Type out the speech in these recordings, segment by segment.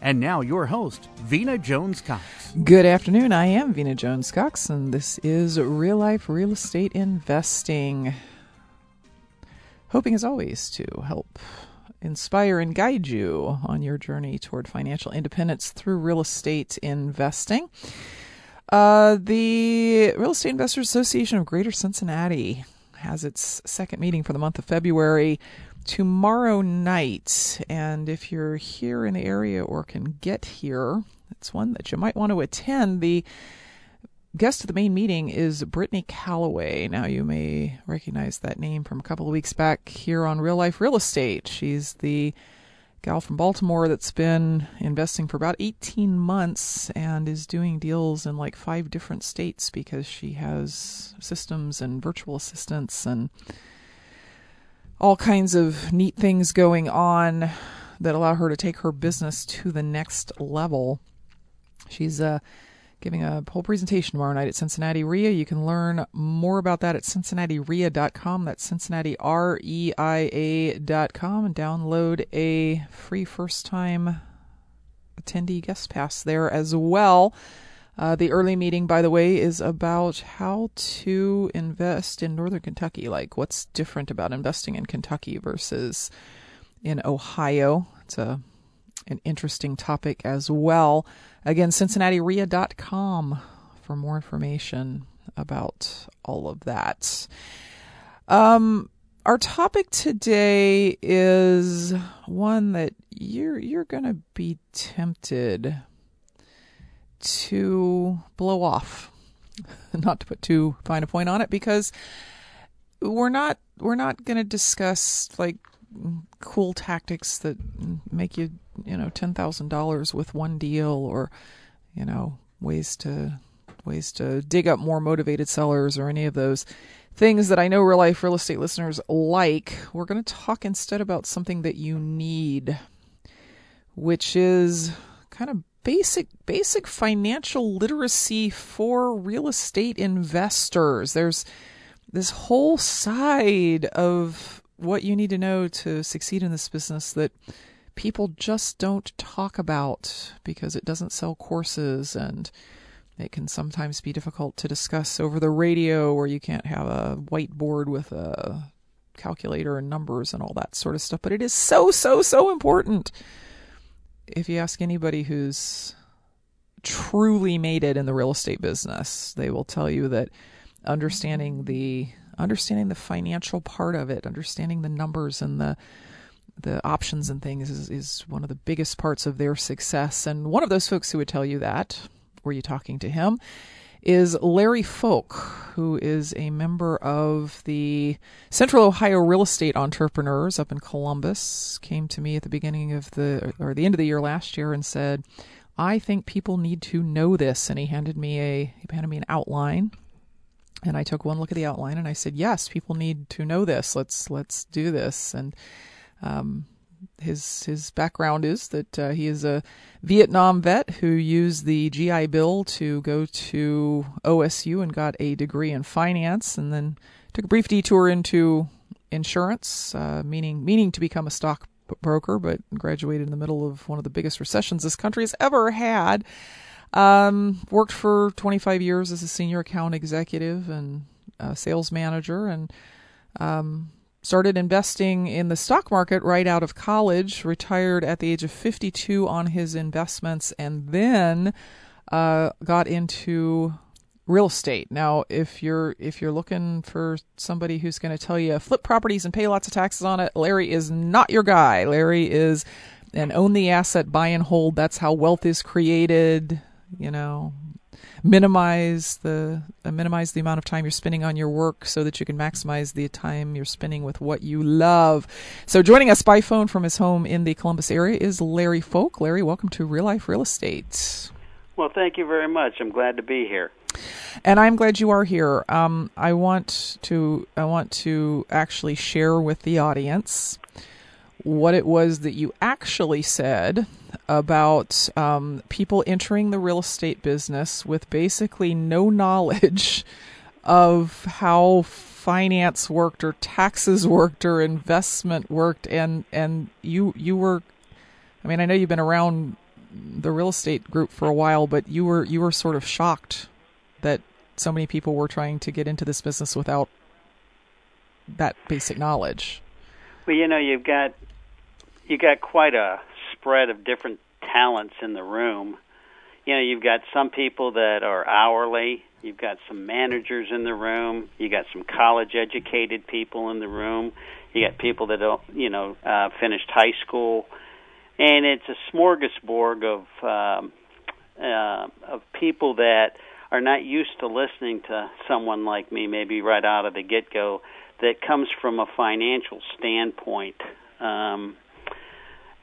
And now, your host, Vena Jones Cox. Good afternoon. I am Vena Jones Cox, and this is Real Life Real Estate Investing. Hoping, as always, to help inspire and guide you on your journey toward financial independence through real estate investing. Uh, the Real Estate Investors Association of Greater Cincinnati has its second meeting for the month of February tomorrow night. And if you're here in the area or can get here, it's one that you might want to attend. The guest of the main meeting is Brittany Calloway. Now, you may recognize that name from a couple of weeks back here on Real Life Real Estate. She's the gal from Baltimore that's been investing for about 18 months and is doing deals in like five different states because she has systems and virtual assistants and all kinds of neat things going on that allow her to take her business to the next level. She's uh, giving a whole presentation tomorrow night at Cincinnati REIA. You can learn more about that at cincinnatireia.com. That's Cincinnati R-E-I-A.com and download a free first time attendee guest pass there as well. Uh, the early meeting, by the way, is about how to invest in Northern Kentucky. Like, what's different about investing in Kentucky versus in Ohio? It's a an interesting topic as well. Again, CincinnatiREIA.com for more information about all of that. Um, our topic today is one that you're you're going to be tempted to blow off. Not to put too fine a point on it because we're not we're not going to discuss like cool tactics that make you, you know, $10,000 with one deal or you know, ways to ways to dig up more motivated sellers or any of those things that I know real life real estate listeners like. We're going to talk instead about something that you need, which is kind of basic basic financial literacy for real estate investors. There's this whole side of what you need to know to succeed in this business that people just don't talk about because it doesn't sell courses and it can sometimes be difficult to discuss over the radio where you can't have a whiteboard with a calculator and numbers and all that sort of stuff. But it is so, so, so important if you ask anybody who's truly made it in the real estate business, they will tell you that understanding the understanding the financial part of it, understanding the numbers and the the options and things is, is one of the biggest parts of their success. And one of those folks who would tell you that, were you talking to him, is Larry Folk, who is a member of the Central Ohio Real Estate Entrepreneurs up in Columbus. Came to me at the beginning of the or the end of the year last year and said, "I think people need to know this." And he handed me a he handed me an outline, and I took one look at the outline and I said, "Yes, people need to know this. Let's let's do this." And um, his his background is that uh, he is a Vietnam vet who used the GI Bill to go to OSU and got a degree in finance, and then took a brief detour into insurance, uh, meaning meaning to become a stockbroker, but graduated in the middle of one of the biggest recessions this country has ever had. Um, worked for 25 years as a senior account executive and sales manager, and um, started investing in the stock market right out of college, retired at the age of 52 on his investments, and then uh, got into real estate. Now, if you're if you're looking for somebody who's going to tell you flip properties and pay lots of taxes on it, Larry is not your guy. Larry is and own the asset, buy and hold. That's how wealth is created. You know, minimize the uh, minimize the amount of time you're spending on your work so that you can maximize the time you're spending with what you love. So, joining us by phone from his home in the Columbus area is Larry Folk. Larry, welcome to Real Life Real Estate. Well, thank you very much. I'm glad to be here. And I'm glad you are here. Um, I want to I want to actually share with the audience what it was that you actually said about um, people entering the real estate business with basically no knowledge of how finance worked or taxes worked or investment worked and and you you were I mean I know you've been around the real estate group for a while but you were you were sort of shocked that so many people were trying to get into this business without that basic knowledge. Well, you know, you've got you got quite a spread of different talents in the room. You know, you've got some people that are hourly. You've got some managers in the room. You got some college educated people in the room. You got people that don't, you know, uh, finished high school, and it's a smorgasbord of um, uh, of people that are not used to listening to someone like me, maybe right out of the get go, that comes from a financial standpoint. Um,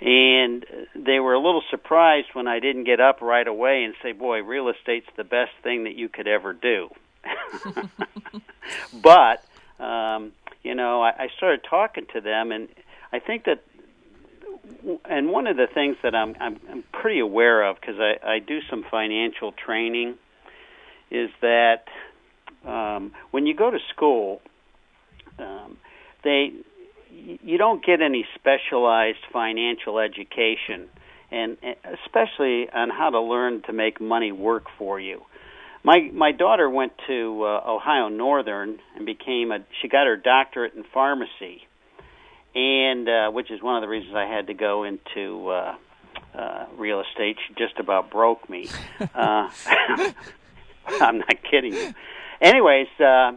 and they were a little surprised when I didn't get up right away and say, "Boy, real estate's the best thing that you could ever do." but um, you know, I, I started talking to them, and I think that, and one of the things that I'm I'm, I'm pretty aware of because I, I do some financial training, is that um, when you go to school, um, they you don't get any specialized financial education, and especially on how to learn to make money work for you. My my daughter went to uh, Ohio Northern and became a. She got her doctorate in pharmacy, and uh, which is one of the reasons I had to go into uh, uh, real estate. She just about broke me. Uh, I'm not kidding you. Anyways, uh,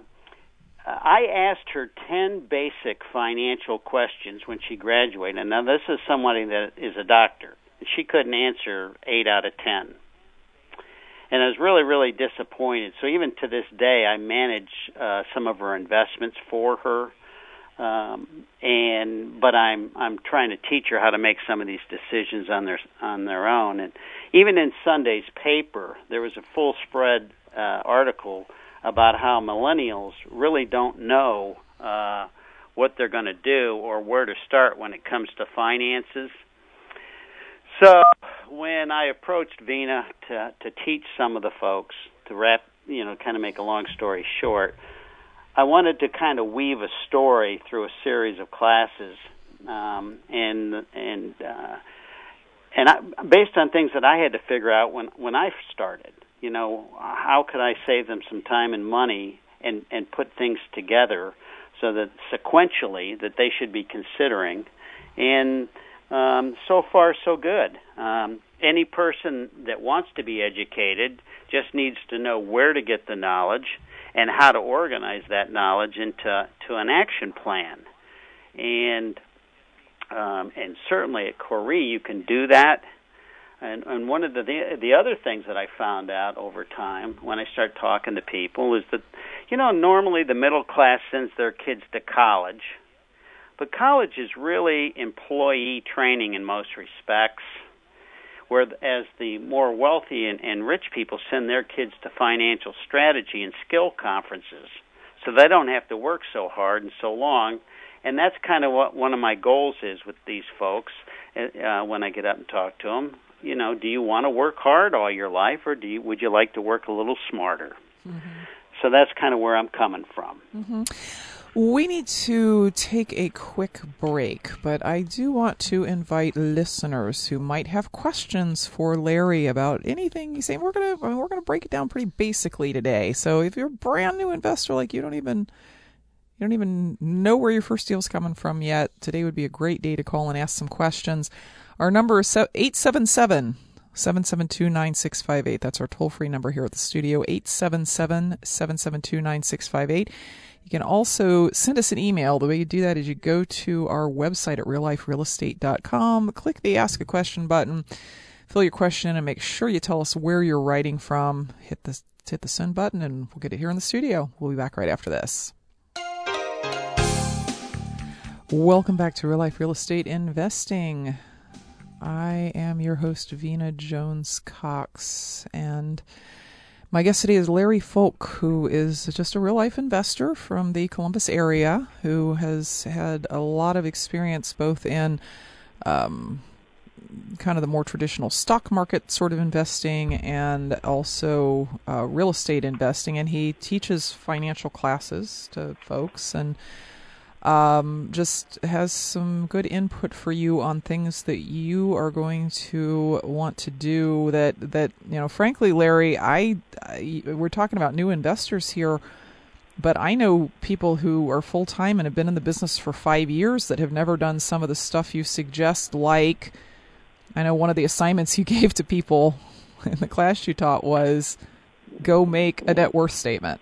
I asked her 10 basic financial questions when she graduated. Now, this is somebody that is a doctor. She couldn't answer 8 out of 10. And I was really, really disappointed. So, even to this day, I manage uh, some of her investments for her. Um, and but I'm I'm trying to teach her how to make some of these decisions on their on their own. And even in Sunday's paper, there was a full spread uh, article about how millennials really don't know uh, what they're going to do or where to start when it comes to finances. So when I approached Vena to to teach some of the folks to wrap, you know, kind of make a long story short, I wanted to kind of weave a story through a series of classes, um, and and uh, and I, based on things that I had to figure out when when I started you know, how could I save them some time and money and and put things together so that sequentially that they should be considering, and um, so far so good. Um, any person that wants to be educated just needs to know where to get the knowledge and how to organize that knowledge into to an action plan, and um, and certainly at COREE you can do that and, and one of the, the the other things that I found out over time when I start talking to people is that, you know, normally the middle class sends their kids to college, but college is really employee training in most respects. Whereas the more wealthy and, and rich people send their kids to financial strategy and skill conferences, so they don't have to work so hard and so long. And that's kind of what one of my goals is with these folks uh, when I get up and talk to them you know, do you want to work hard all your life, or do you would you like to work a little smarter? Mm-hmm. So that's kind of where I'm coming from. Mm-hmm. We need to take a quick break, but I do want to invite listeners who might have questions for Larry about anything he's saying. We're gonna we're gonna break it down pretty basically today. So if you're a brand new investor, like you don't even you don't even know where your first deal is coming from yet, today would be a great day to call and ask some questions. Our number is 877 772 9658. That's our toll free number here at the studio, 877 772 9658. You can also send us an email. The way you do that is you go to our website at realliferealestate.com, click the Ask a Question button, fill your question, in, and make sure you tell us where you're writing from. Hit the, hit the send button, and we'll get it here in the studio. We'll be back right after this. Welcome back to Real Life Real Estate Investing. I am your host, Vena Jones Cox, and my guest today is Larry Folk, who is just a real life investor from the Columbus area who has had a lot of experience both in um, kind of the more traditional stock market sort of investing and also uh, real estate investing. And he teaches financial classes to folks and um, just has some good input for you on things that you are going to want to do. That that you know, frankly, Larry, I, I we're talking about new investors here, but I know people who are full time and have been in the business for five years that have never done some of the stuff you suggest. Like, I know one of the assignments you gave to people in the class you taught was go make a net worth statement.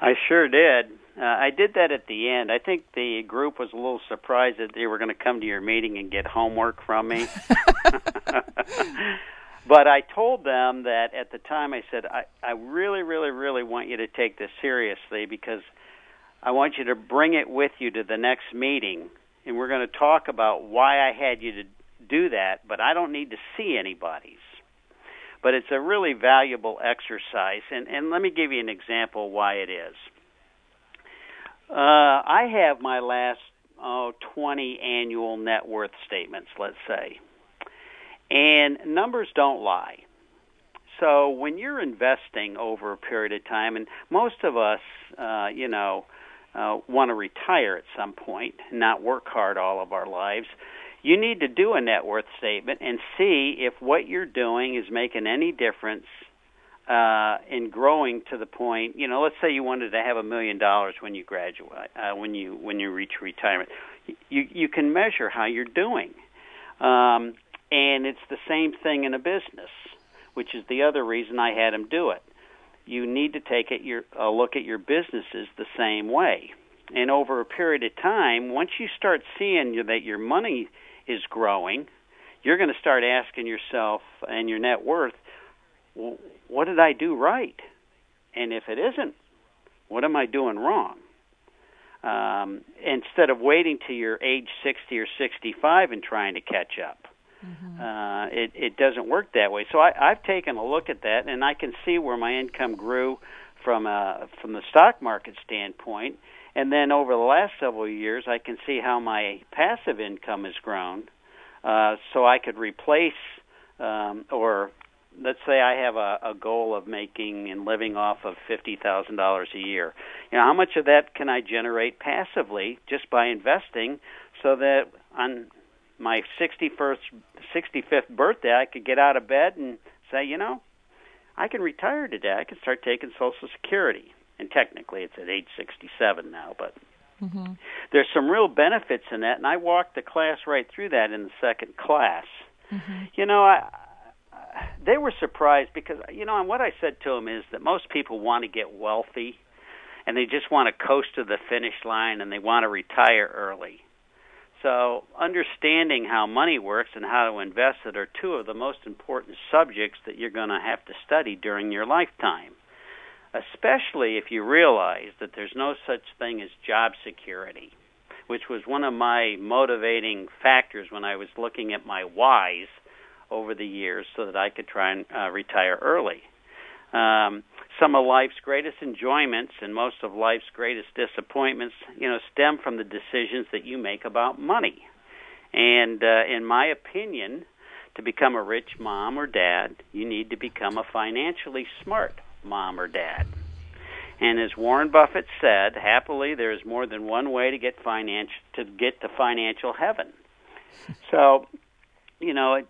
I sure did. Uh, I did that at the end. I think the group was a little surprised that they were going to come to your meeting and get homework from me. but I told them that at the time I said, I, I really, really, really want you to take this seriously because I want you to bring it with you to the next meeting. And we're going to talk about why I had you to do that, but I don't need to see anybody's. But it's a really valuable exercise. And, and let me give you an example why it is. Uh, I have my last oh, 20 annual net worth statements, let's say. And numbers don't lie. So when you're investing over a period of time, and most of us, uh, you know, uh, want to retire at some point, not work hard all of our lives, you need to do a net worth statement and see if what you're doing is making any difference uh, in growing to the point, you know, let's say you wanted to have a million dollars when you graduate, uh, when you when you reach retirement, you you can measure how you're doing, um, and it's the same thing in a business, which is the other reason I had him do it. You need to take it your a look at your businesses the same way, and over a period of time, once you start seeing that your money is growing, you're going to start asking yourself and your net worth what did I do right? And if it isn't, what am I doing wrong? Um, instead of waiting to your age 60 or 65 and trying to catch up. Mm-hmm. Uh, it, it doesn't work that way. So I, I've taken a look at that, and I can see where my income grew from a from the stock market standpoint. And then over the last several years, I can see how my passive income has grown. Uh, so I could replace um, or let's say I have a, a goal of making and living off of fifty thousand dollars a year. You know, how much of that can I generate passively just by investing, so that on my sixty first, sixty fifth birthday, I could get out of bed and say, you know, I can retire today. I can start taking Social Security, and technically it's at age sixty seven now, but. Mm-hmm. There's some real benefits in that, and I walked the class right through that in the second class. Mm-hmm. You know, I they were surprised because you know, and what I said to them is that most people want to get wealthy, and they just want to coast to the finish line, and they want to retire early. So, understanding how money works and how to invest it are two of the most important subjects that you're going to have to study during your lifetime. Especially if you realize that there's no such thing as job security, which was one of my motivating factors when I was looking at my whys over the years so that I could try and uh, retire early. Um, some of life's greatest enjoyments and most of life's greatest disappointments, you know, stem from the decisions that you make about money. And uh, in my opinion, to become a rich mom or dad, you need to become a financially smart mom or dad. And as Warren Buffett said, happily there is more than one way to get finance to get to financial heaven. So, you know,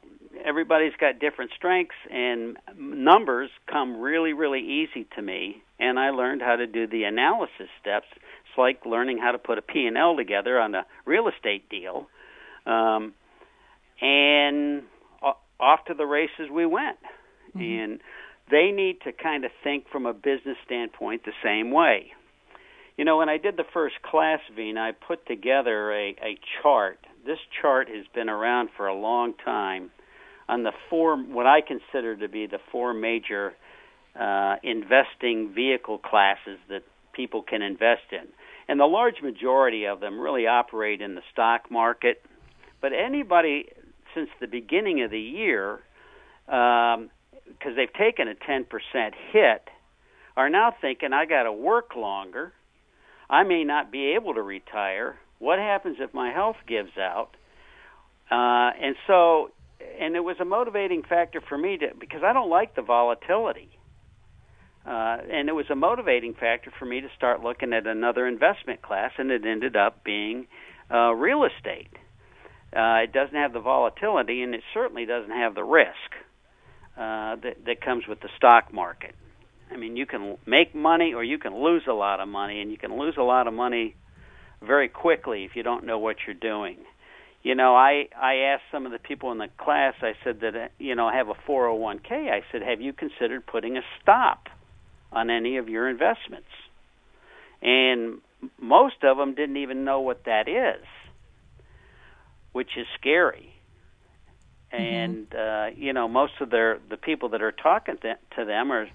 everybody's got different strengths and numbers come really really easy to me and I learned how to do the analysis steps it's like learning how to put a P&L together on a real estate deal um, and off to the races we went. Mm-hmm. And they need to kind of think from a business standpoint the same way. You know, when I did the first class, Vena, I put together a, a chart. This chart has been around for a long time on the four, what I consider to be the four major uh, investing vehicle classes that people can invest in. And the large majority of them really operate in the stock market. But anybody since the beginning of the year, because um, they've taken a 10% hit, are now thinking, I got to work longer. I may not be able to retire. What happens if my health gives out? Uh, and so, and it was a motivating factor for me to because I don't like the volatility. Uh, and it was a motivating factor for me to start looking at another investment class, and it ended up being uh, real estate. Uh, it doesn't have the volatility, and it certainly doesn't have the risk uh, that, that comes with the stock market. I mean, you can make money or you can lose a lot of money, and you can lose a lot of money very quickly if you don't know what you're doing. You know, I I asked some of the people in the class. I said that uh, you know I have a 401k. I said, have you considered putting a stop on any of your investments? And most of them didn't even know what that is, which is scary. Mm-hmm. And uh, you know, most of their the people that are talking to, to them are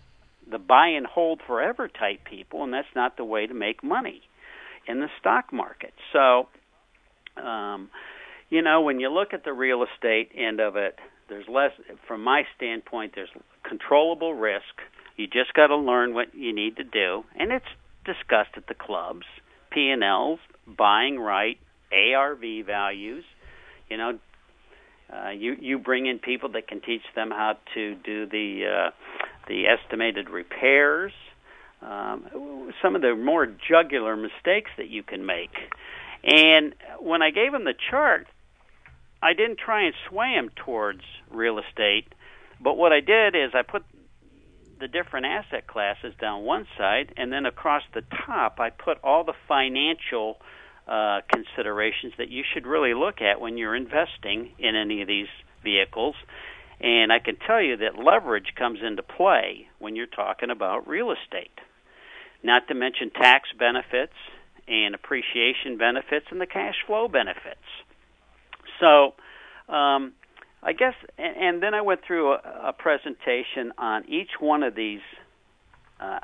the buy and hold forever type people, and that's not the way to make money in the stock market. So, um, you know, when you look at the real estate end of it, there's less, from my standpoint, there's controllable risk. You just got to learn what you need to do, and it's discussed at the clubs, P and Ls, buying right, ARV values. You know, uh, you you bring in people that can teach them how to do the uh, the estimated repairs, um, some of the more jugular mistakes that you can make. And when I gave them the chart, I didn't try and sway them towards real estate, but what I did is I put the different asset classes down one side, and then across the top, I put all the financial uh, considerations that you should really look at when you're investing in any of these vehicles. And I can tell you that leverage comes into play when you're talking about real estate. Not to mention tax benefits and appreciation benefits and the cash flow benefits. So, um, I guess, and, and then I went through a, a presentation on each one of these. Uh,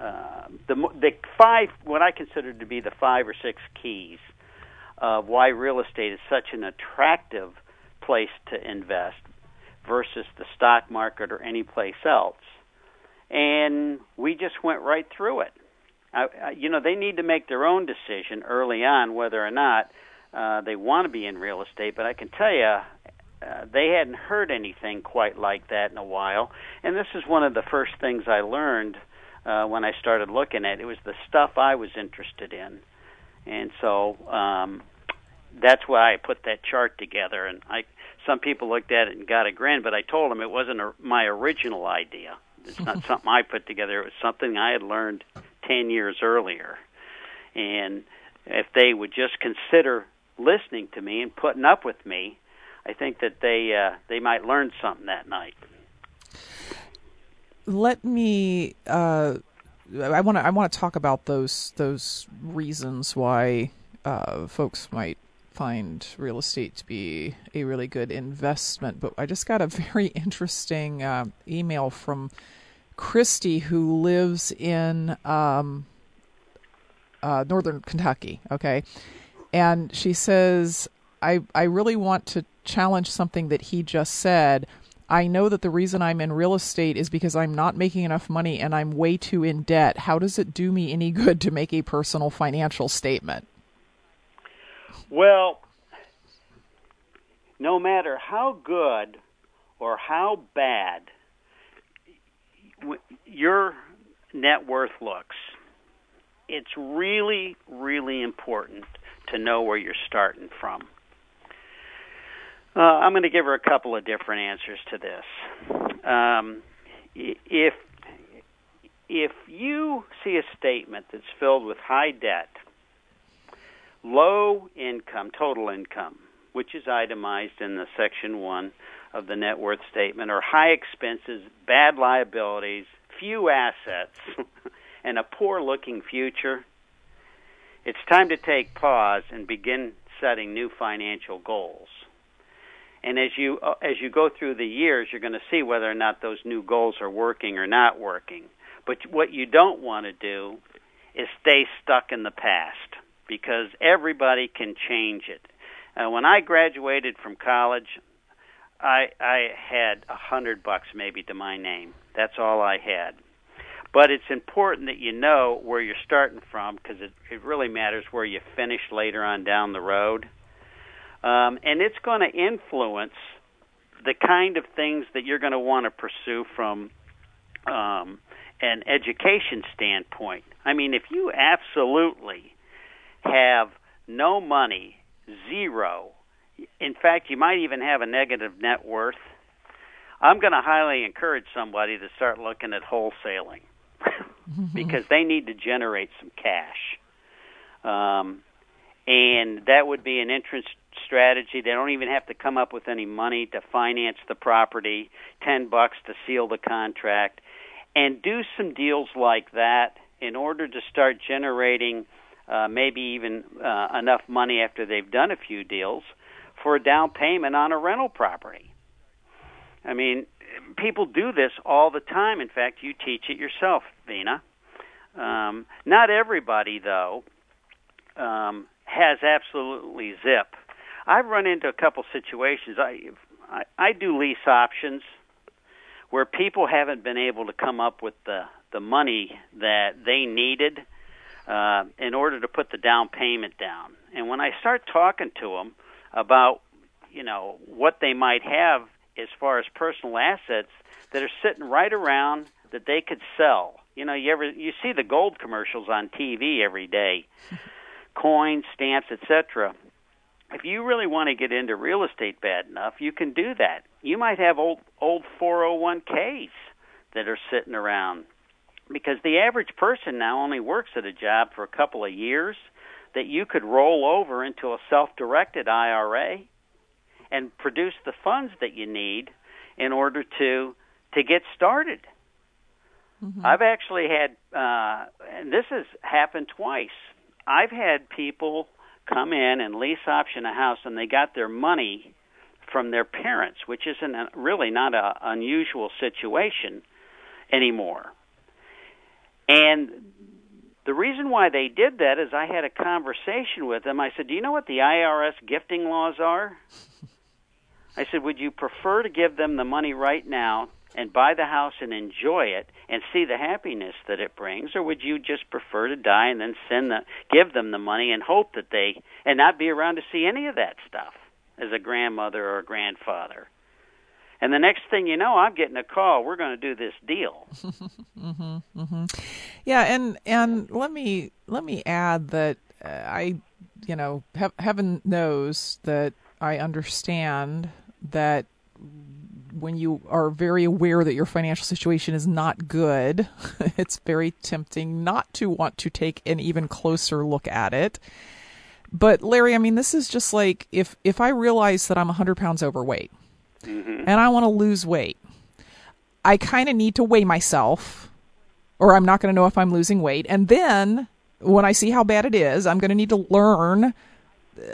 uh, the the five what I consider to be the five or six keys of why real estate is such an attractive place to invest versus the stock market or any place else. And we just went right through it. I, I, you know, they need to make their own decision early on whether or not uh, they want to be in real estate. But I can tell you, uh, they hadn't heard anything quite like that in a while. And this is one of the first things I learned uh, when I started looking at it. It was the stuff I was interested in, and so um, that's why I put that chart together. And I, some people looked at it and got a grin, but I told them it wasn't a, my original idea. It's not something I put together. It was something I had learned ten years earlier, and if they would just consider listening to me and putting up with me, I think that they uh, they might learn something that night. Let me. Uh, I want to. I want to talk about those those reasons why uh, folks might find real estate to be a really good investment. But I just got a very interesting uh, email from Christy, who lives in um, uh, northern Kentucky. Okay, and she says, "I I really want to challenge something that he just said." I know that the reason I'm in real estate is because I'm not making enough money and I'm way too in debt. How does it do me any good to make a personal financial statement? Well, no matter how good or how bad your net worth looks, it's really, really important to know where you're starting from. Uh, I'm going to give her a couple of different answers to this. Um, if if you see a statement that's filled with high debt, low income, total income, which is itemized in the section one of the net worth statement or high expenses, bad liabilities, few assets, and a poor looking future, it's time to take pause and begin setting new financial goals. And as you uh, as you go through the years, you're going to see whether or not those new goals are working or not working. But what you don't want to do is stay stuck in the past because everybody can change it. Uh, when I graduated from college, I I had a hundred bucks maybe to my name. That's all I had. But it's important that you know where you're starting from because it, it really matters where you finish later on down the road. Um, and it's going to influence the kind of things that you're going to want to pursue from um, an education standpoint. I mean, if you absolutely have no money, zero, in fact, you might even have a negative net worth, I'm going to highly encourage somebody to start looking at wholesaling because they need to generate some cash. Um, and that would be an entrance strategy. They don't even have to come up with any money to finance the property, 10 bucks to seal the contract, and do some deals like that in order to start generating uh, maybe even uh, enough money after they've done a few deals for a down payment on a rental property. I mean, people do this all the time. In fact, you teach it yourself, Vena. Um, not everybody, though, um, has absolutely zip. I've run into a couple situations. I, I I do lease options where people haven't been able to come up with the the money that they needed uh, in order to put the down payment down. And when I start talking to them about you know what they might have as far as personal assets that are sitting right around that they could sell. You know, you ever you see the gold commercials on TV every day, coins, stamps, etc. If you really want to get into real estate bad enough, you can do that. You might have old old 401k's that are sitting around because the average person now only works at a job for a couple of years that you could roll over into a self-directed IRA and produce the funds that you need in order to to get started. Mm-hmm. I've actually had, uh, and this has happened twice. I've had people come in and lease option a house, and they got their money from their parents, which isn't a, really not an unusual situation anymore. And the reason why they did that is I had a conversation with them. I said, "Do you know what the IRS gifting laws are?" I said, "Would you prefer to give them the money right now and buy the house and enjoy it and see the happiness that it brings, or would you just prefer to die and then send the give them the money and hope that they and not be around to see any of that stuff as a grandmother or a grandfather?" And the next thing you know, I'm getting a call. We're going to do this deal. mm-hmm, mm-hmm. Yeah, and and let me let me add that uh, I, you know, he- heaven knows that I understand that when you are very aware that your financial situation is not good, it's very tempting not to want to take an even closer look at it. But Larry, I mean, this is just like if if I realize that I'm 100 pounds overweight mm-hmm. and I want to lose weight, I kind of need to weigh myself, or I'm not going to know if I'm losing weight. And then when I see how bad it is, I'm going to need to learn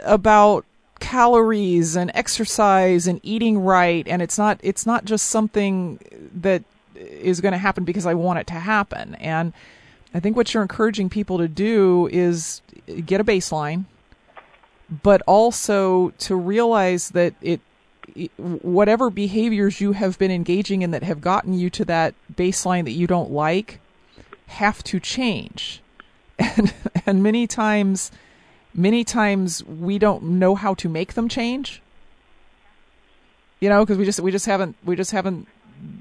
about calories and exercise and eating right and it's not it's not just something that is going to happen because I want it to happen. And I think what you're encouraging people to do is get a baseline but also to realize that it whatever behaviors you have been engaging in that have gotten you to that baseline that you don't like have to change. And and many times many times we don't know how to make them change. You know, because we just we just haven't we just haven't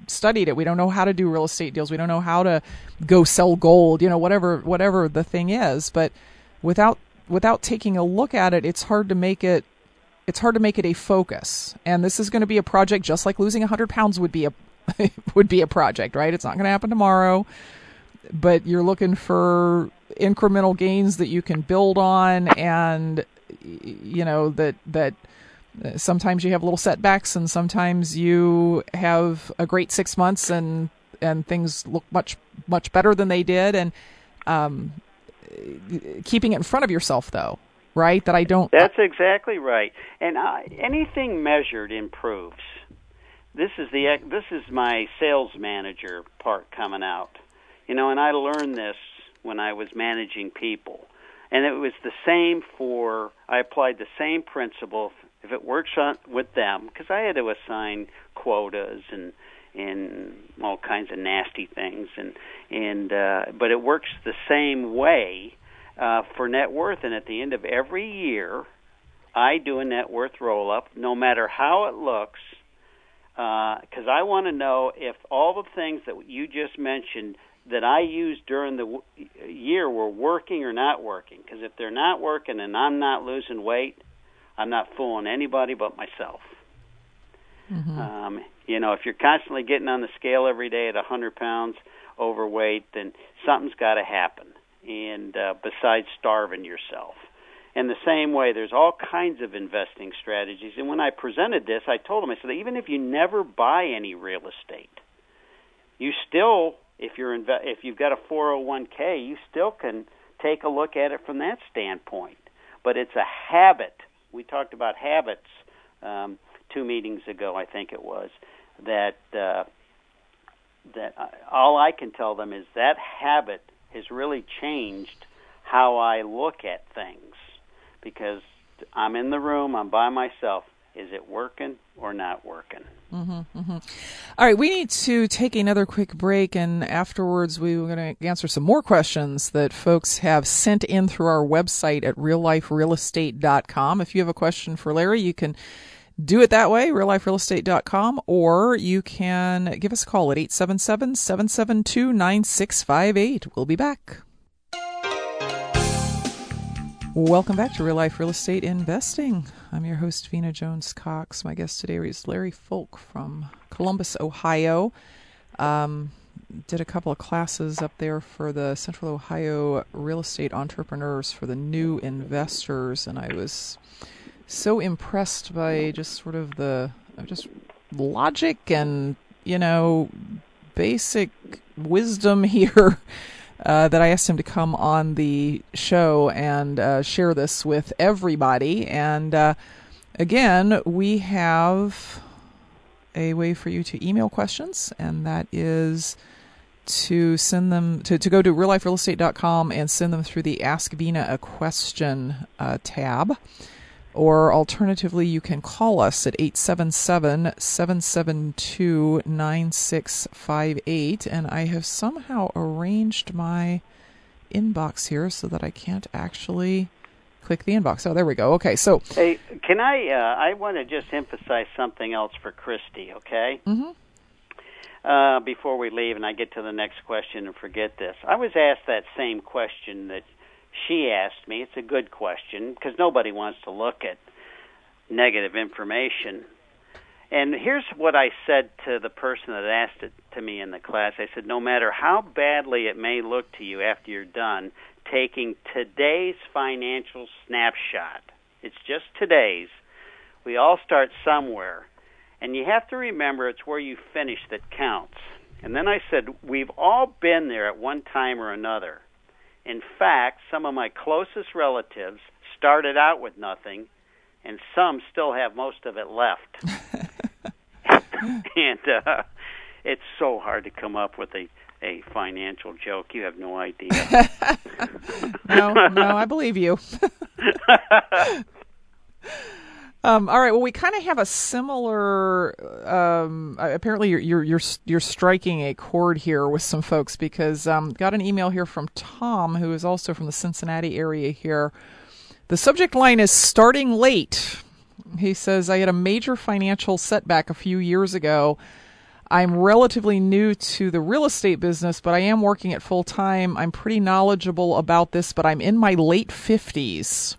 studied it. We don't know how to do real estate deals. We don't know how to go sell gold. You know, whatever whatever the thing is. But without without taking a look at it, it's hard to make it it's hard to make it a focus. And this is going to be a project just like losing 100 pounds would be a would be a project, right? It's not going to happen tomorrow, but you're looking for incremental gains that you can build on and you know that that Uh, sometimes you have little setbacks, and sometimes you have a great six months, and and things look much much better than they did. And um, keeping it in front of yourself, though, right? That I don't. That's exactly right. And anything measured improves. This is the this is my sales manager part coming out. You know, and I learned this when I was managing people. And it was the same for I applied the same principle if it works on with them because I had to assign quotas and and all kinds of nasty things and and uh but it works the same way uh for net worth and at the end of every year I do a net worth roll up no matter how it looks because uh, I want to know if all the things that you just mentioned that I used during the w- year were working or not working. Because if they're not working and I'm not losing weight, I'm not fooling anybody but myself. Mm-hmm. Um, you know, if you're constantly getting on the scale every day at 100 pounds overweight, then something's got to happen. And uh, besides starving yourself. In the same way, there's all kinds of investing strategies. And when I presented this, I told them, I said, even if you never buy any real estate, you still, if you're inve- if you've got a 401k, you still can take a look at it from that standpoint. But it's a habit. We talked about habits um, two meetings ago, I think it was, that uh, that all I can tell them is that habit has really changed how I look at things because I'm in the room, I'm by myself. Is it working or not working? Mm-hmm, mm-hmm. All right, we need to take another quick break, and afterwards, we are going to answer some more questions that folks have sent in through our website at realliferealestate.com. If you have a question for Larry, you can do it that way, realliferealestate.com, or you can give us a call at 877 772 9658. We'll be back. Welcome back to Real Life Real Estate Investing. I'm your host, Vena Jones Cox. My guest today is Larry Folk from Columbus, Ohio. Um, did a couple of classes up there for the Central Ohio real estate entrepreneurs for the new investors, and I was so impressed by just sort of the just logic and you know basic wisdom here uh, that I asked him to come on the show and uh, share this with everybody. And uh, again, we have a way for you to email questions, and that is to send them to, to go to realliferealestate.com and send them through the Ask Vena a Question uh, tab. Or alternatively, you can call us at 877 772 9658. And I have somehow arranged my inbox here so that I can't actually click the inbox. Oh, there we go. Okay, so. Hey, can I? Uh, I want to just emphasize something else for Christy, okay? Mm-hmm. Uh, before we leave, and I get to the next question and forget this. I was asked that same question that she asked me. It's a good question because nobody wants to look at negative information. And here's what I said to the person that asked it to me in the class. I said, no matter how badly it may look to you after you're done taking today's financial snapshot, it's just today's, we all start somewhere. And you have to remember it's where you finish that counts. And then I said, we've all been there at one time or another. In fact, some of my closest relatives started out with nothing, and some still have most of it left. and uh, it's so hard to come up with a a financial joke. You have no idea. no, no, I believe you. Um, all right. Well, we kind of have a similar. Um, apparently, you're, you're you're you're striking a chord here with some folks because um, got an email here from Tom, who is also from the Cincinnati area. Here, the subject line is starting late. He says, "I had a major financial setback a few years ago." I'm relatively new to the real estate business, but I am working at full time. I'm pretty knowledgeable about this, but I'm in my late 50s.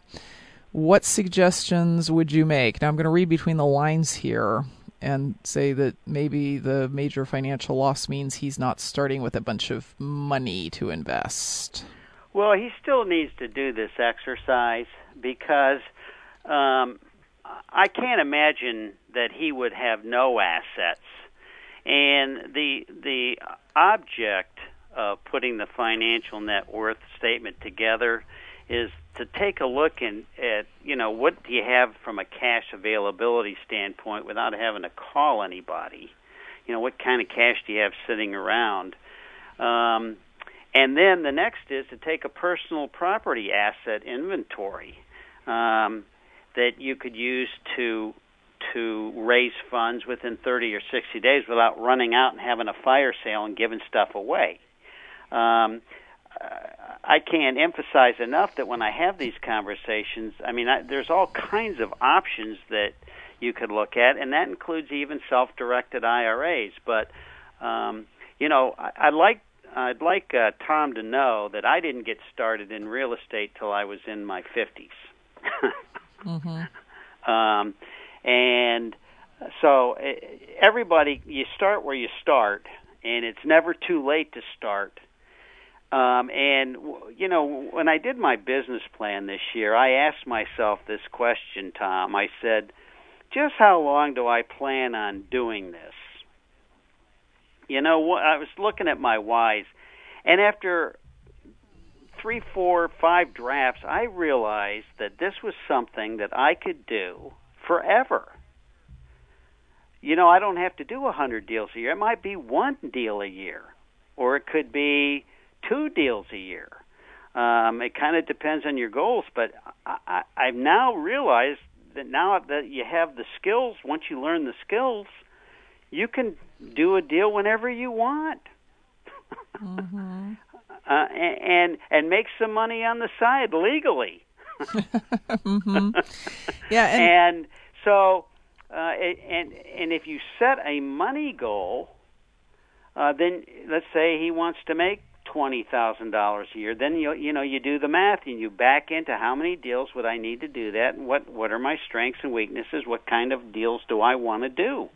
What suggestions would you make? Now, I'm going to read between the lines here and say that maybe the major financial loss means he's not starting with a bunch of money to invest. Well, he still needs to do this exercise because um, I can't imagine that he would have no assets. And the the object of putting the financial net worth statement together is to take a look in, at you know what do you have from a cash availability standpoint without having to call anybody. You know what kind of cash do you have sitting around, um, and then the next is to take a personal property asset inventory um, that you could use to to raise funds within 30 or 60 days without running out and having a fire sale and giving stuff away. Um, I can't emphasize enough that when I have these conversations, I mean, I, there's all kinds of options that you could look at, and that includes even self-directed IRAs. But um, you know, I, I'd like I'd like uh, Tom to know that I didn't get started in real estate till I was in my 50s. mm-hmm. um, and so everybody, you start where you start, and it's never too late to start. Um, and you know, when I did my business plan this year, I asked myself this question, Tom. I said, "Just how long do I plan on doing this?" You know, I was looking at my whys, and after three, four, five drafts, I realized that this was something that I could do forever. You know, I don't have to do a hundred deals a year. It might be one deal a year, or it could be two deals a year. Um, it kind of depends on your goals, but I, I, I've now realized that now that you have the skills, once you learn the skills, you can do a deal whenever you want. mm-hmm. uh, and and make some money on the side legally. mm-hmm. Yeah, and, and so uh, and and if you set a money goal, uh, then let's say he wants to make twenty thousand dollars a year, then you you know you do the math and you back into how many deals would I need to do that, and what what are my strengths and weaknesses, what kind of deals do I want to do,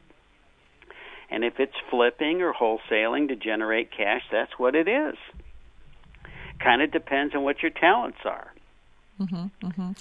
and if it's flipping or wholesaling to generate cash, that's what it is. Kind of depends on what your talents are. Mm-hmm, mm-hmm.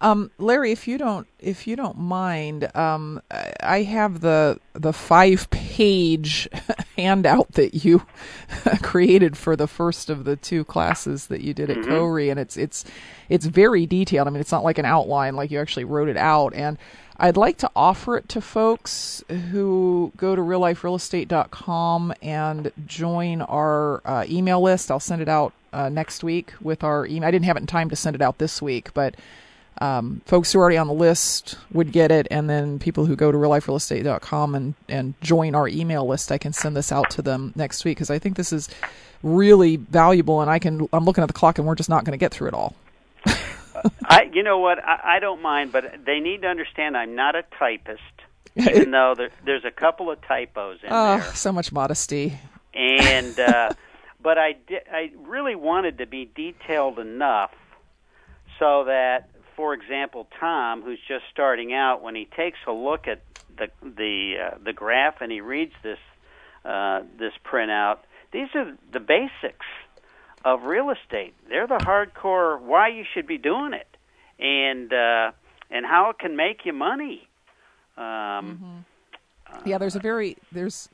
Um, Larry, if you don't, if you don't mind, um, I have the the five page handout that you created for the first of the two classes that you did at mm-hmm. COREE, and it's it's it's very detailed. I mean, it's not like an outline; like you actually wrote it out. And I'd like to offer it to folks who go to realliferealestate.com and join our uh, email list. I'll send it out uh, next week with our email. I didn't have it in time to send it out this week, but um, folks who are already on the list would get it, and then people who go to realliferealestate.com and and join our email list, I can send this out to them next week because I think this is really valuable, and I can. I'm looking at the clock, and we're just not going to get through it all. I, you know what? I, I don't mind, but they need to understand I'm not a typist, even though there, there's a couple of typos in oh, there. so much modesty. And uh, but I di- I really wanted to be detailed enough so that, for example, Tom, who's just starting out, when he takes a look at the the uh, the graph and he reads this uh, this printout, these are the basics of real estate. They're the hardcore why you should be doing it, and uh, and how it can make you money. Um, mm-hmm. Yeah, there's a very there's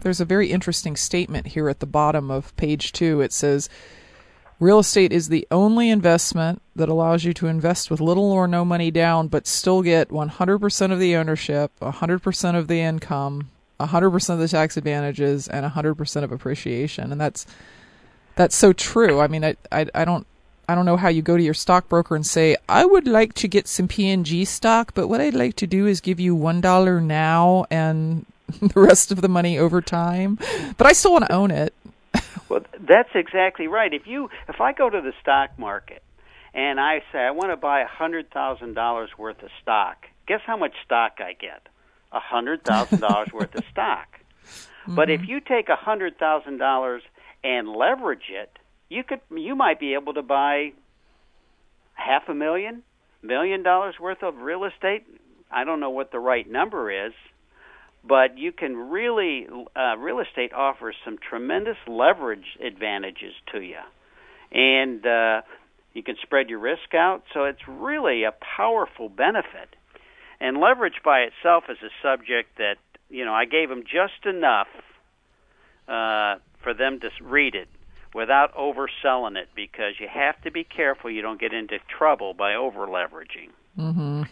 there's a very interesting statement here at the bottom of page two. It says. Real estate is the only investment that allows you to invest with little or no money down, but still get 100% of the ownership, 100% of the income, 100% of the tax advantages, and 100% of appreciation. And that's that's so true. I mean, I, I, I don't I don't know how you go to your stockbroker and say, I would like to get some P&G stock, but what I'd like to do is give you $1 now and the rest of the money over time. But I still want to own it. Well, that's exactly right. If you if I go to the stock market and I say I want to buy a $100,000 worth of stock, guess how much stock I get? A $100,000 worth of stock. Mm-hmm. But if mm-hmm. you take a $100,000 and leverage it, you could you might be able to buy half a million, million dollars worth of real estate. I don't know what the right number is, but you can really uh, real estate offers some tremendous leverage advantages to you, and uh, you can spread your risk out. So it's really a powerful benefit. And leverage by itself is a subject that you know I gave them just enough uh, for them to read it without overselling it because you have to be careful you don't get into trouble by over leveraging. Mm-hmm.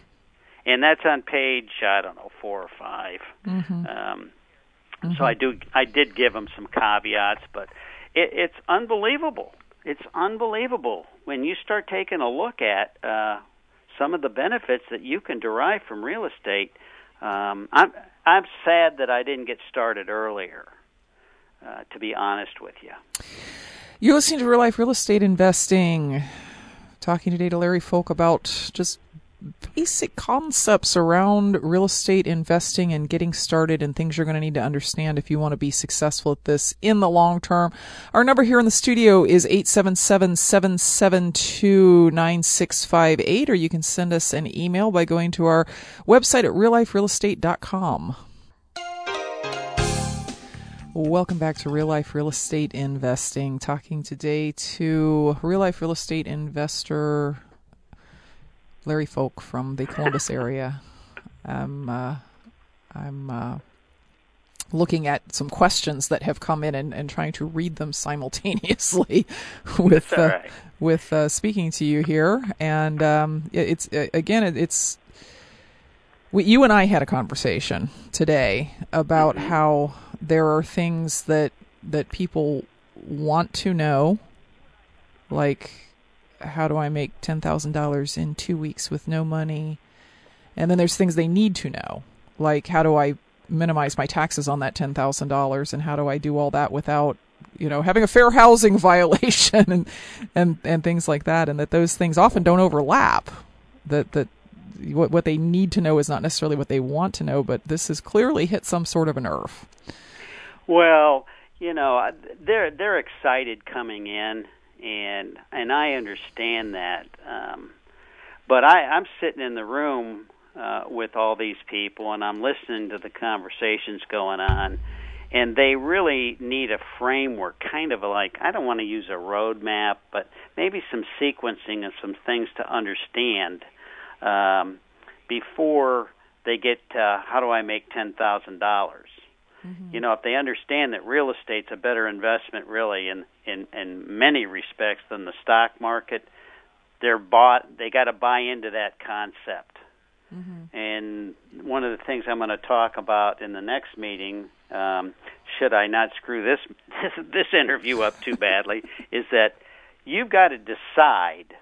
And that's on page I don't know four or 5 Mm-hmm. Um, Mm-hmm. So I do I did give them some caveats, but it, it's unbelievable. It's unbelievable when you start taking a look at uh, some of the benefits that you can derive from real estate. Um, I'm I'm sad that I didn't get started earlier. Uh, to be honest with you. You're listening to Real Life Real Estate Investing. Talking today to Larry Folk about just basic concepts around real estate investing and getting started and things you're going to need to understand if you want to be successful at this in the long term. Our number here in the studio is 877-772-9658 or you can send us an email by going to our website at realliferealestate.com. Welcome back to Real Life Real Estate Investing. Talking today to real life real estate investor Larry Folk from the Columbus area. I'm uh, I'm uh, looking at some questions that have come in and, and trying to read them simultaneously with uh, right. with uh, speaking to you here. And um, it- it's uh, again, it- it's we, you and I had a conversation today about how there are things that that people want to know, like how do I make ten thousand dollars in two weeks with no money, and then there's things they need to know, like how do I minimize my taxes on that ten thousand dollars, and how do I do all that without you know having a fair housing violation and and and things like that, and that those things often don't overlap. That that what what they need to know is not necessarily what they want to know, but this has clearly hit some sort of a nerve. Well, you know, they're they're excited coming in, and and I understand that. Um, but I, I'm sitting in the room uh, with all these people, and I'm listening to the conversations going on, and they really need a framework, kind of like I don't want to use a roadmap, but maybe some sequencing and some things to understand um, before they get to how do I make ten thousand dollars. You know, if they understand that real estate's a better investment, really, in in in many respects than the stock market, they're bought. They got to buy into that concept. And one of the things I'm going to talk about in the next meeting, um, should I not screw this this, this interview up too badly, is that you've got to decide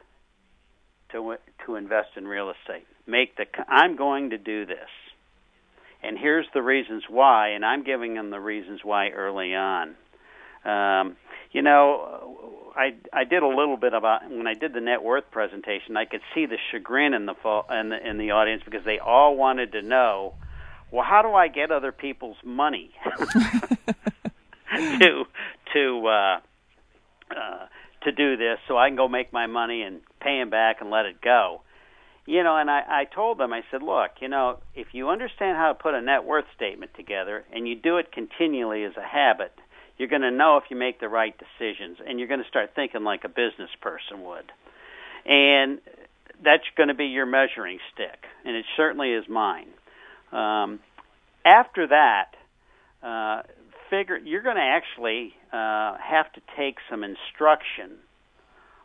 to to invest in real estate. Make the I'm going to do this and here's the reasons why, and I'm giving them the reasons why early on. Um, you know, I I did a little bit about when I did the net worth presentation. I could see the chagrin in the fo- in the in the audience because they all wanted to know, well, how do I get other people's money to to uh, uh, to do this so I can go make my money and pay them back and let it go you know, and I, I told them, I said, look, you know, if you understand how to put a net worth statement together and you do it continually as a habit, you're going to know if you make the right decisions and you're going to start thinking like a business person would. And that's going to be your measuring stick, and it certainly is mine. Um, after that, uh, figure you're going to actually uh, have to take some instruction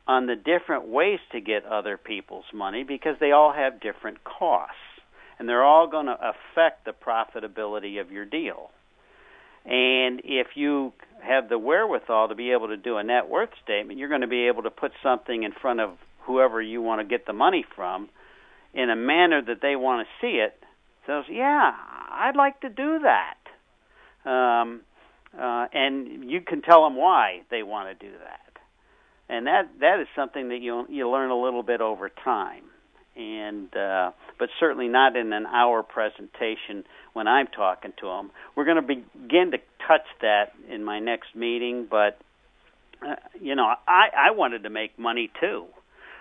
on the different ways to get other people's money because they all have different costs and they're all going to affect the profitability of your deal. And if you have the wherewithal to be able to do a net worth statement, you're going to be able to put something in front of whoever you want to get the money from in a manner that they want to see it. Says, yeah, I'd like to do that. Um, uh, and you can tell them why they want to do that and that that is something that you you learn a little bit over time and uh, but certainly not in an hour presentation when I'm talking to them. We're going to begin to touch that in my next meeting, but uh, you know, I I wanted to make money too,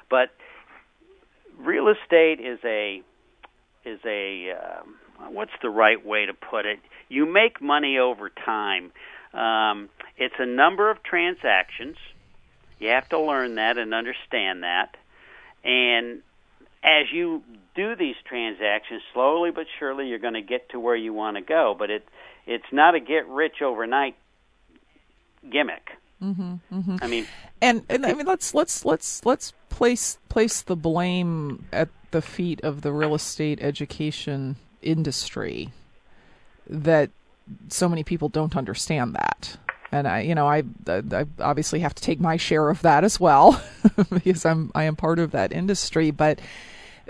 but real estate is a is a um, what's the right way to put it? You make money over time. Um, it's a number of transactions. You have to learn that and understand that, and as you do these transactions slowly but surely you're going to get to where you want to go but it it's not a get rich overnight gimmick. Mm-hmm, mm-hmm. i mean and and i mean let's let's let's let's place place the blame at the feet of the real estate education industry that so many people don't understand that and I, you know, I, I obviously have to take my share of that as well because I'm I am part of that industry. But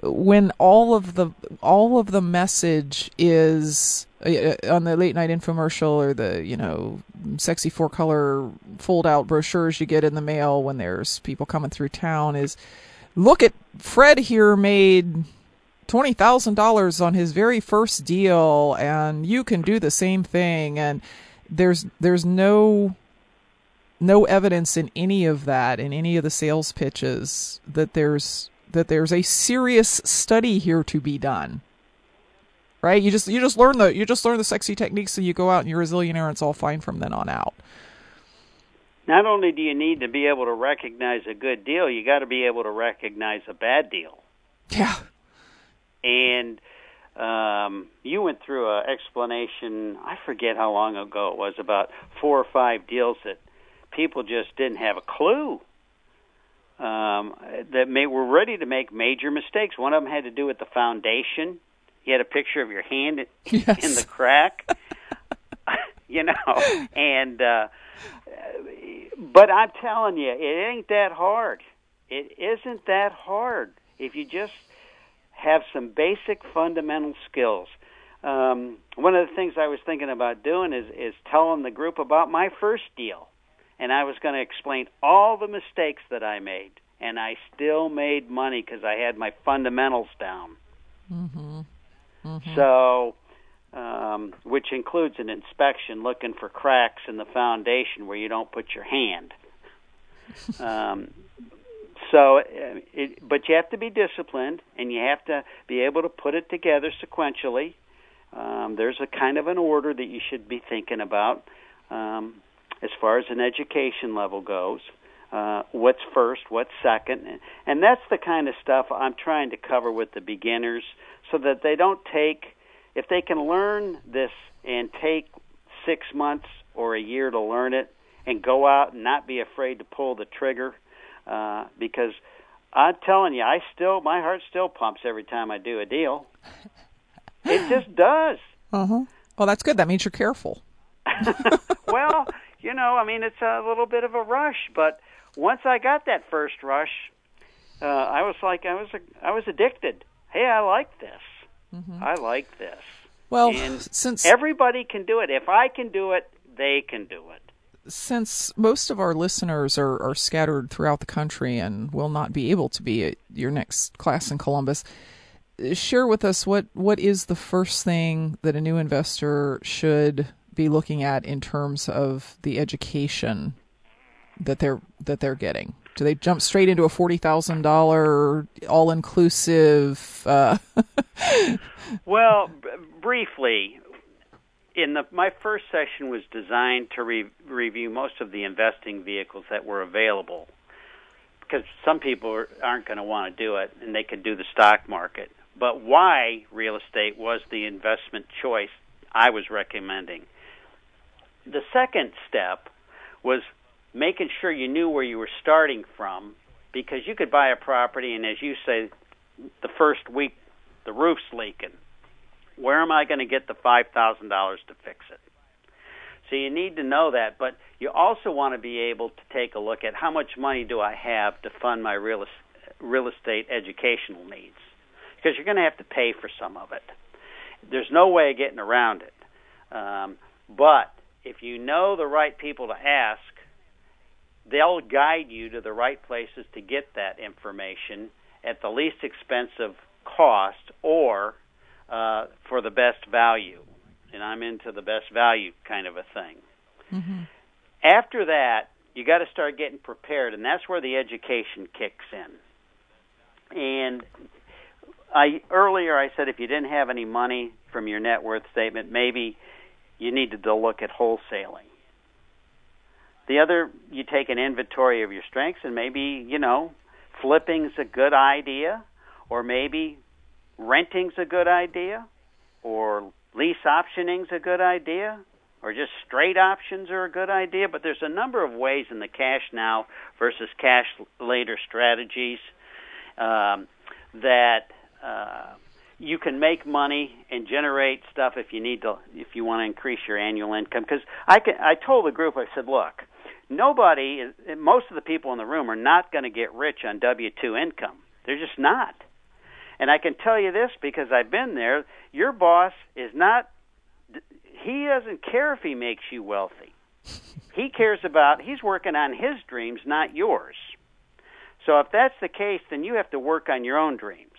when all of the all of the message is uh, on the late night infomercial or the you know sexy four color fold out brochures you get in the mail when there's people coming through town is look at Fred here made twenty thousand dollars on his very first deal and you can do the same thing and there's there's no no evidence in any of that in any of the sales pitches that there's that there's a serious study here to be done. Right? You just you just learn the you just learn the sexy techniques and you go out and you're a zillionaire and it's all fine from then on out. Not only do you need to be able to recognize a good deal you got to be able to recognize a bad deal. Yeah. And um, you went through an explanation. I forget how long ago it was about four or five deals that people just didn't have a clue um, that may, were ready to make major mistakes. One of them had to do with the foundation. You had a picture of your hand yes. in the crack, you know, and uh, but I'm telling you, it ain't that hard. It isn't that hard if you just have some basic fundamental skills. Um, one of the things I was thinking about doing is is telling the group about my first deal, and I was going to explain all the mistakes that I made, and I still made money because I had my fundamentals down. Mm-hmm. Mm-hmm. So, um, which includes an inspection, looking for cracks in the foundation where you don't put your hand. um, so, uh, it, but you have to be disciplined, and you have to be able to put it together sequentially. Um, there's a kind of an order that you should be thinking about um, as far as an education level goes. Uh, what's first, what's second, and that's the kind of stuff I'm trying to cover with the beginners, so that they don't take, if they can learn this and take six months or a year to learn it, and go out and not be afraid to pull the trigger uh, because I'm telling you, I still my heart still pumps every time I do a deal. It just does. Uh huh. Well, that's good. That means you're careful. well, you know, I mean, it's a little bit of a rush, but once I got that first rush, uh, I was like, I was, a, I was addicted. Hey, I like this. Mm-hmm. I like this. Well, and since everybody can do it, if I can do it, they can do it since most of our listeners are, are scattered throughout the country and will not be able to be at your next class in Columbus, share with us what, what is the first thing that a new investor should be looking at in terms of the education that they're that they're getting. Do they jump straight into a forty thousand dollar all inclusive? Uh... well, b- briefly, in the my first session was designed to re- review most of the investing vehicles that were available because some people aren't going to want to do it and they could do the stock market. But why real estate was the investment choice I was recommending. The second step was making sure you knew where you were starting from because you could buy a property and as you say the first week the roof's leaking where am I going to get the $5,000 to fix it? So you need to know that, but you also want to be able to take a look at how much money do I have to fund my real real estate educational needs, because you're going to have to pay for some of it. There's no way of getting around it. Um, but if you know the right people to ask, they'll guide you to the right places to get that information at the least expensive cost or uh, for the best value, and I'm into the best value kind of a thing. Mm-hmm. After that, you got to start getting prepared, and that's where the education kicks in. And I earlier I said if you didn't have any money from your net worth statement, maybe you needed to look at wholesaling. The other, you take an inventory of your strengths, and maybe you know, flipping's a good idea or maybe renting's a good idea, or lease optioning's a good idea, or just straight options are a good idea. But there's a number of ways in the cash now versus cash later strategies um, that uh, you can make money and generate stuff if you need to if you want to increase your annual income. Because I can, I told the group I said, look, nobody, most of the people in the room are not going to get rich on W two income. They're just not. And I can tell you this because I've been there. Your boss is not. He doesn't care if he makes you wealthy. He cares about. He's working on his dreams, not yours. So if that's the case, then you have to work on your own dreams.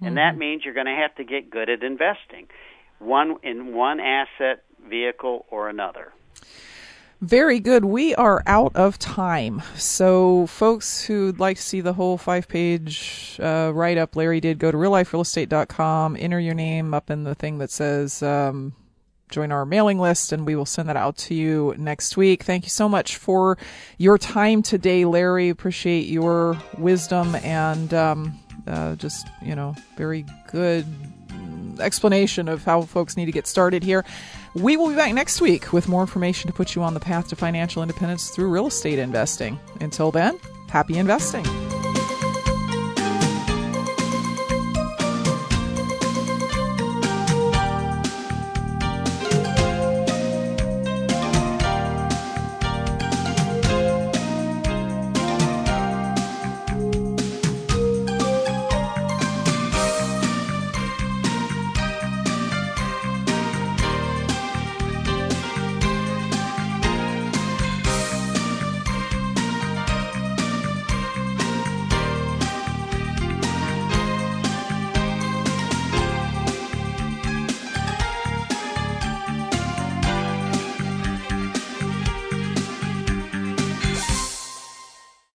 And mm-hmm. that means you're going to have to get good at investing, one in one asset, vehicle, or another. Very good. We are out of time. So, folks who'd like to see the whole five page uh, write up Larry did, go to realliferealestate.com, enter your name up in the thing that says um, join our mailing list, and we will send that out to you next week. Thank you so much for your time today, Larry. Appreciate your wisdom and um, uh, just, you know, very good explanation of how folks need to get started here. We will be back next week with more information to put you on the path to financial independence through real estate investing. Until then, happy investing.